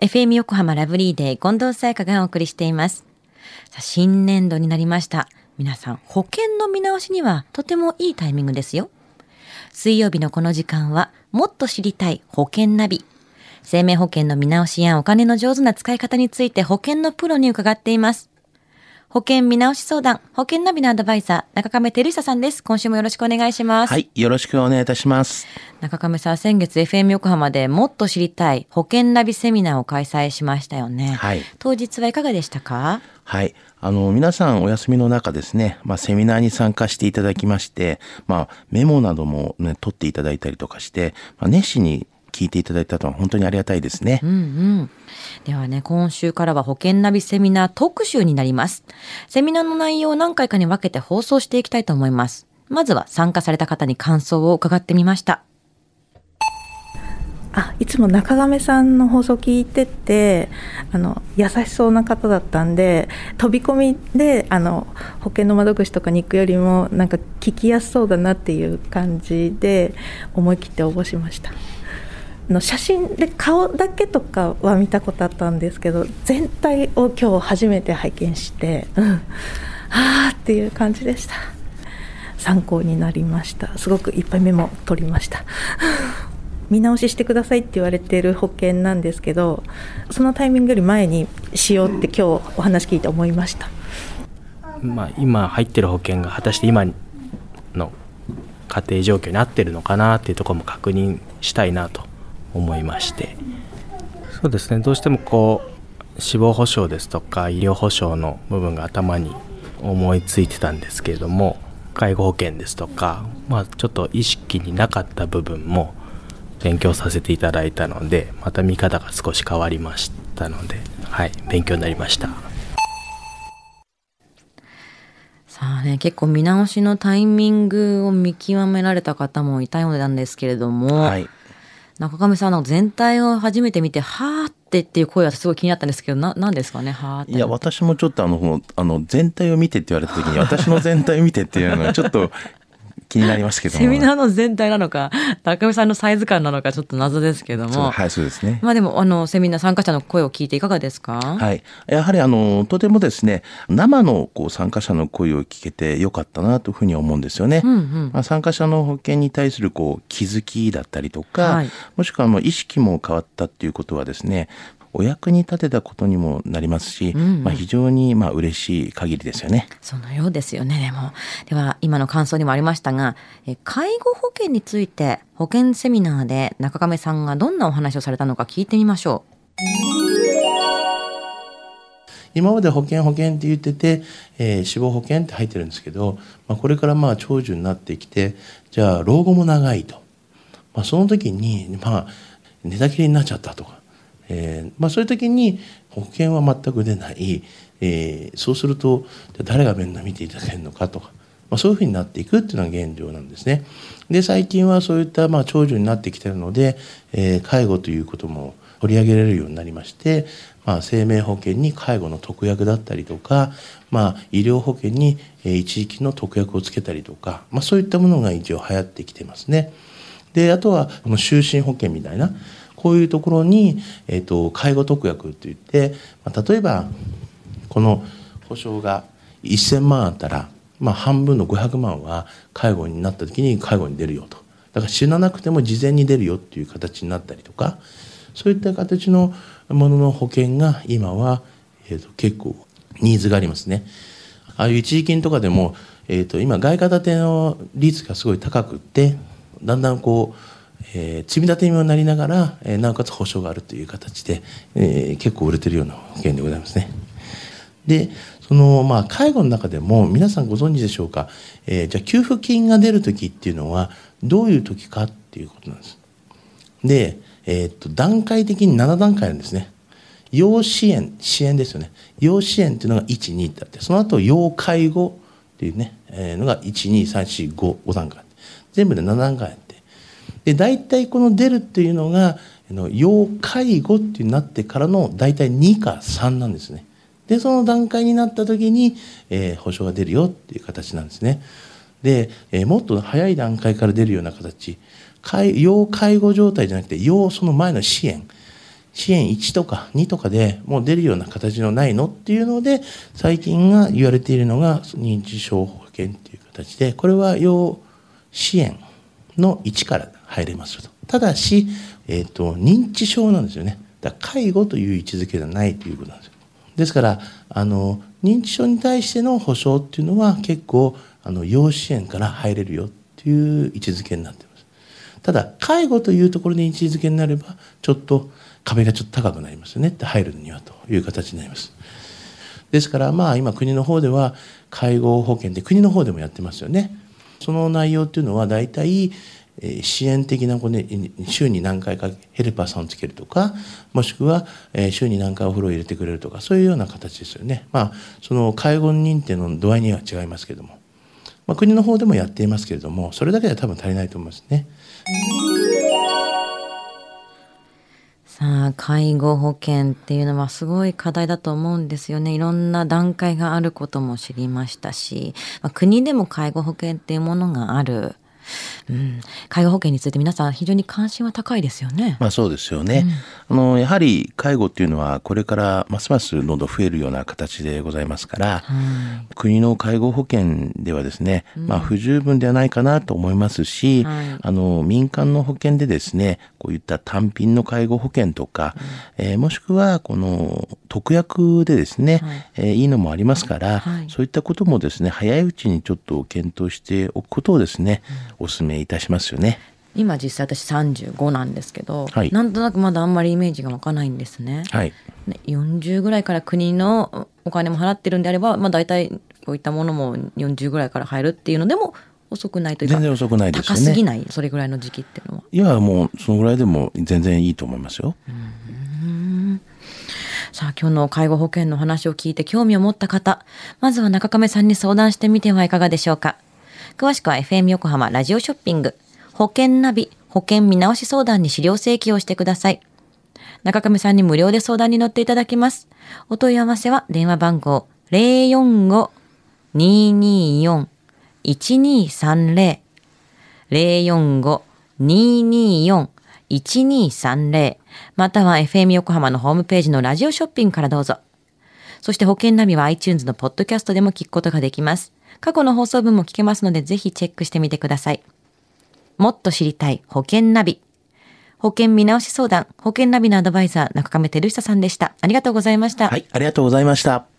FM 横浜ラブリーデー近藤沙耶香がお送りしています。新年度になりました。皆さん、保険の見直しにはとてもいいタイミングですよ。水曜日のこの時間は、もっと知りたい保険ナビ。生命保険の見直しやお金の上手な使い方について保険のプロに伺っています。保険見直し相談、保険ナビのアドバイザー、中亀照久さんです。今週もよろしくお願いします。はい、よろしくお願いいたします。中亀さん、先月 FM 横浜でもっと知りたい保険ナビセミナーを開催しましたよね。はい当日はいかがでしたか？はい。あの、皆さんお休みの中ですね、まあ、セミナーに参加していただきまして、まあ、メモなどもね、取っていただいたりとかして、まあ、熱心に聞いていただいたのは本当にありがたいですね。うんうん。ではね、今週からは保険ナビセミナー特集になります。セミナーの内容を何回かに分けて放送していきたいと思います。まずは参加された方に感想を伺ってみました。あいつも中亀さんの放送聞いててあの優しそうな方だったんで飛び込みであの保険の窓口とかに行くよりもなんか聞きやすそうだなっていう感じで思い切って応募しましたあの写真で顔だけとかは見たことあったんですけど全体を今日初めて拝見して、うん、あーっていう感じでした。参考になりました。すごくいっぱいメモ取りました。見直ししてくださいって言われてる保険なんですけどそのタイミングより前にしようって今日お話聞いて思いました。まあ、今入ってる保険が果たして今の家庭状況に合ってるのかなっていうところも確認したいなと思いましてそうですねどうしてもこう死亡保障ですとか医療保障の部分が頭に思いついてたんですけれども介護保険ですとか、まあ、ちょっと意識になかった部分も勉強させていただいたのでまた見方が少し変わりましたので、はい、勉強になりました。さあね、結構見直しのタイミングを見極められた方もいたようなんですけれども、はい。中上さんの全体を初めて見て、はーってっていう声はすごい気になったんですけど、な、んですかね、はーって。いや、私もちょっとあの、あの、全体を見てって言われた時に、私の全体を見てっていうのはちょっと気になりますけども。セミナーの全体なのか、中上さんのサイズ感なのかちょっと謎ですけども。はい、そうですね。まあでも、あの、セミナー参加者の声を聞いていかがですか？はい。やはりあの、とてもですね、生のこう参加者の声を聞けてよかったなというふうに思うんですよね。うんうんまあ、参加者の保険に対するこう気づきだったりとか、はいもしくはもう意識も変わったっていうことはですね、お役に立てたことにもなりますし、うんうんまあ、非常にまあ嬉しい限りですよね。そのようですよね、でも。では、今の感想にもありましたが、え介護保険について保険セミナーで中亀さんがどんなお話をされたのか聞いてみましょ今まで保険保険って言ってて、えー死亡保険って入ってるんですけど、まあ、これからまあ長寿になってきてじゃあ老後も長いと、まあ、その時にまあ寝たきりになっちゃったとか、えーまあ、そういう時に保険は全く出ない、えーそうすると誰が面倒見ていただけるのかとか、まあ、そういうふうになっていくっていうのが現状なんですね。で最近はそういったまあ長寿になってきてるので、えー介護ということも取り上げられるようになりまして、まあ、生命保険に介護の特約だったりとか、まあ、医療保険に一時期の特約をつけたりとか、まあ、そういったものが一応流行ってきてますね。であとはこの就寝保険みたいなこういうところに、えー、と介護特約って言って、まあ、例えばこの保証が1000万あったら、まあ、半分の500万は介護になった時に介護に出るよとだから死ななくても事前に出るよっていう形になったりとかそういった形のものの保険が今は、えー、と結構ニーズがありますね。ああいう一時金とかでも、えー、と今外貨建ての率がすごい高くってだんだんこう、えー積み立てになりながら、えーなおかつ保証があるという形で、えー結構売れてるような保険でございますね。でそのまあ介護の中でも皆さんご存知でしょうか、えーじゃあ給付金が出る時っていうのはどういう時かっていうことなんです。で、えーっと段階的に7段階あるんですね。要支援支援ですよね要支援っていうのが12ってあってその後要介護っていうね、えーのが12345段階全部で7段階あってで大体この出るっていうのが要介護ってなってからの大体2か3なんですね。でその段階になった時に、えー保証が出るよっていう形なんですね。で、えーもっと早い段階から出るような形。介要介護状態じゃなくて要その前の支援。支援1とか2とかでもう出るような形のないのっていうので、最近が言われているのが認知症保険っていう形で、これは要支援の1から入れますと。ただし、えっ、と、認知症なんですよね。だ介護という位置づけではないということなんですよ。ですから、あの、認知症に対しての保障っていうのは結構、あの、要支援から入れるよっていう位置づけになってます。ただ、介護というところで位置づけになれば、ちょっと壁がちょっと高くなりますよねって入るにはという形になります。ですから、まあ今国の方では介護保険で国の方でもやってますよね。その内容っていうのは大体、え支援的なこう、ね、週に何回かヘルパーさんをつけるとかもしくは、え週に何回お風呂を入れてくれるとかそういうような形ですよね。まあその介護認定の度合いには違いますけれども、まあ、国の方でもやっていますけれどもそれだけでは多分足りないと思いますね。さあ、介護保険っていうのはすごい課題だと思うんですよね。いろんな段階があることも知りましたし、まあ、国でも介護保険っていうものがある。うん、介護保険について皆さん非常に関心は高いですよね。まあそうですよね。あの、やはり介護っていうのはこれからますますどんどん増えるような形でございますから、国の介護保険ではですね、まあ不十分ではないかなと思いますし、はい。あの、民間の保険でですね、こういった単品の介護保険とか、えーもしくはこの特約でですね、はい。えーいいのもありますから、はい。そういったこともですね、早いうちにちょっと検討しておくことをですね、お勧めいたしますよね。今実際私35なんですけど、はいなんとなくまだあんまりイメージが湧かないんですね。はい。ね40ぐらいから国のお金も払ってるんであれば、まあ、大体こういったものも40ぐらいから入るっていうのでも遅くないというか全然遅くないですよね高すぎないそれぐらいの時期っていうのは。いや、もうそのぐらいでも全然いいと思いますよ。さあ今日の介護保険の話を聞いて興味を持った方まずは中亀さんに相談してみてはいかがでしょうか詳しくは FM 横浜ラジオショッピング保険ナビ保険見直し相談に資料請求をしてください中亀さんに無料で相談に乗っていただきますお問い合わせは電話番号045-224-1230 045-224-1230または FM 横浜のホームページのラジオショッピングからどうぞ。そして保険ナビは iTunes のポッドキャストでも聞くことができます。過去の放送分も聞けますのでぜひチェックしてみてください。もっと知りたい保険ナビ。保険見直し相談、保険ナビのアドバイザー中亀照久さんでした。ありがとうございました。はい、ありがとうございました。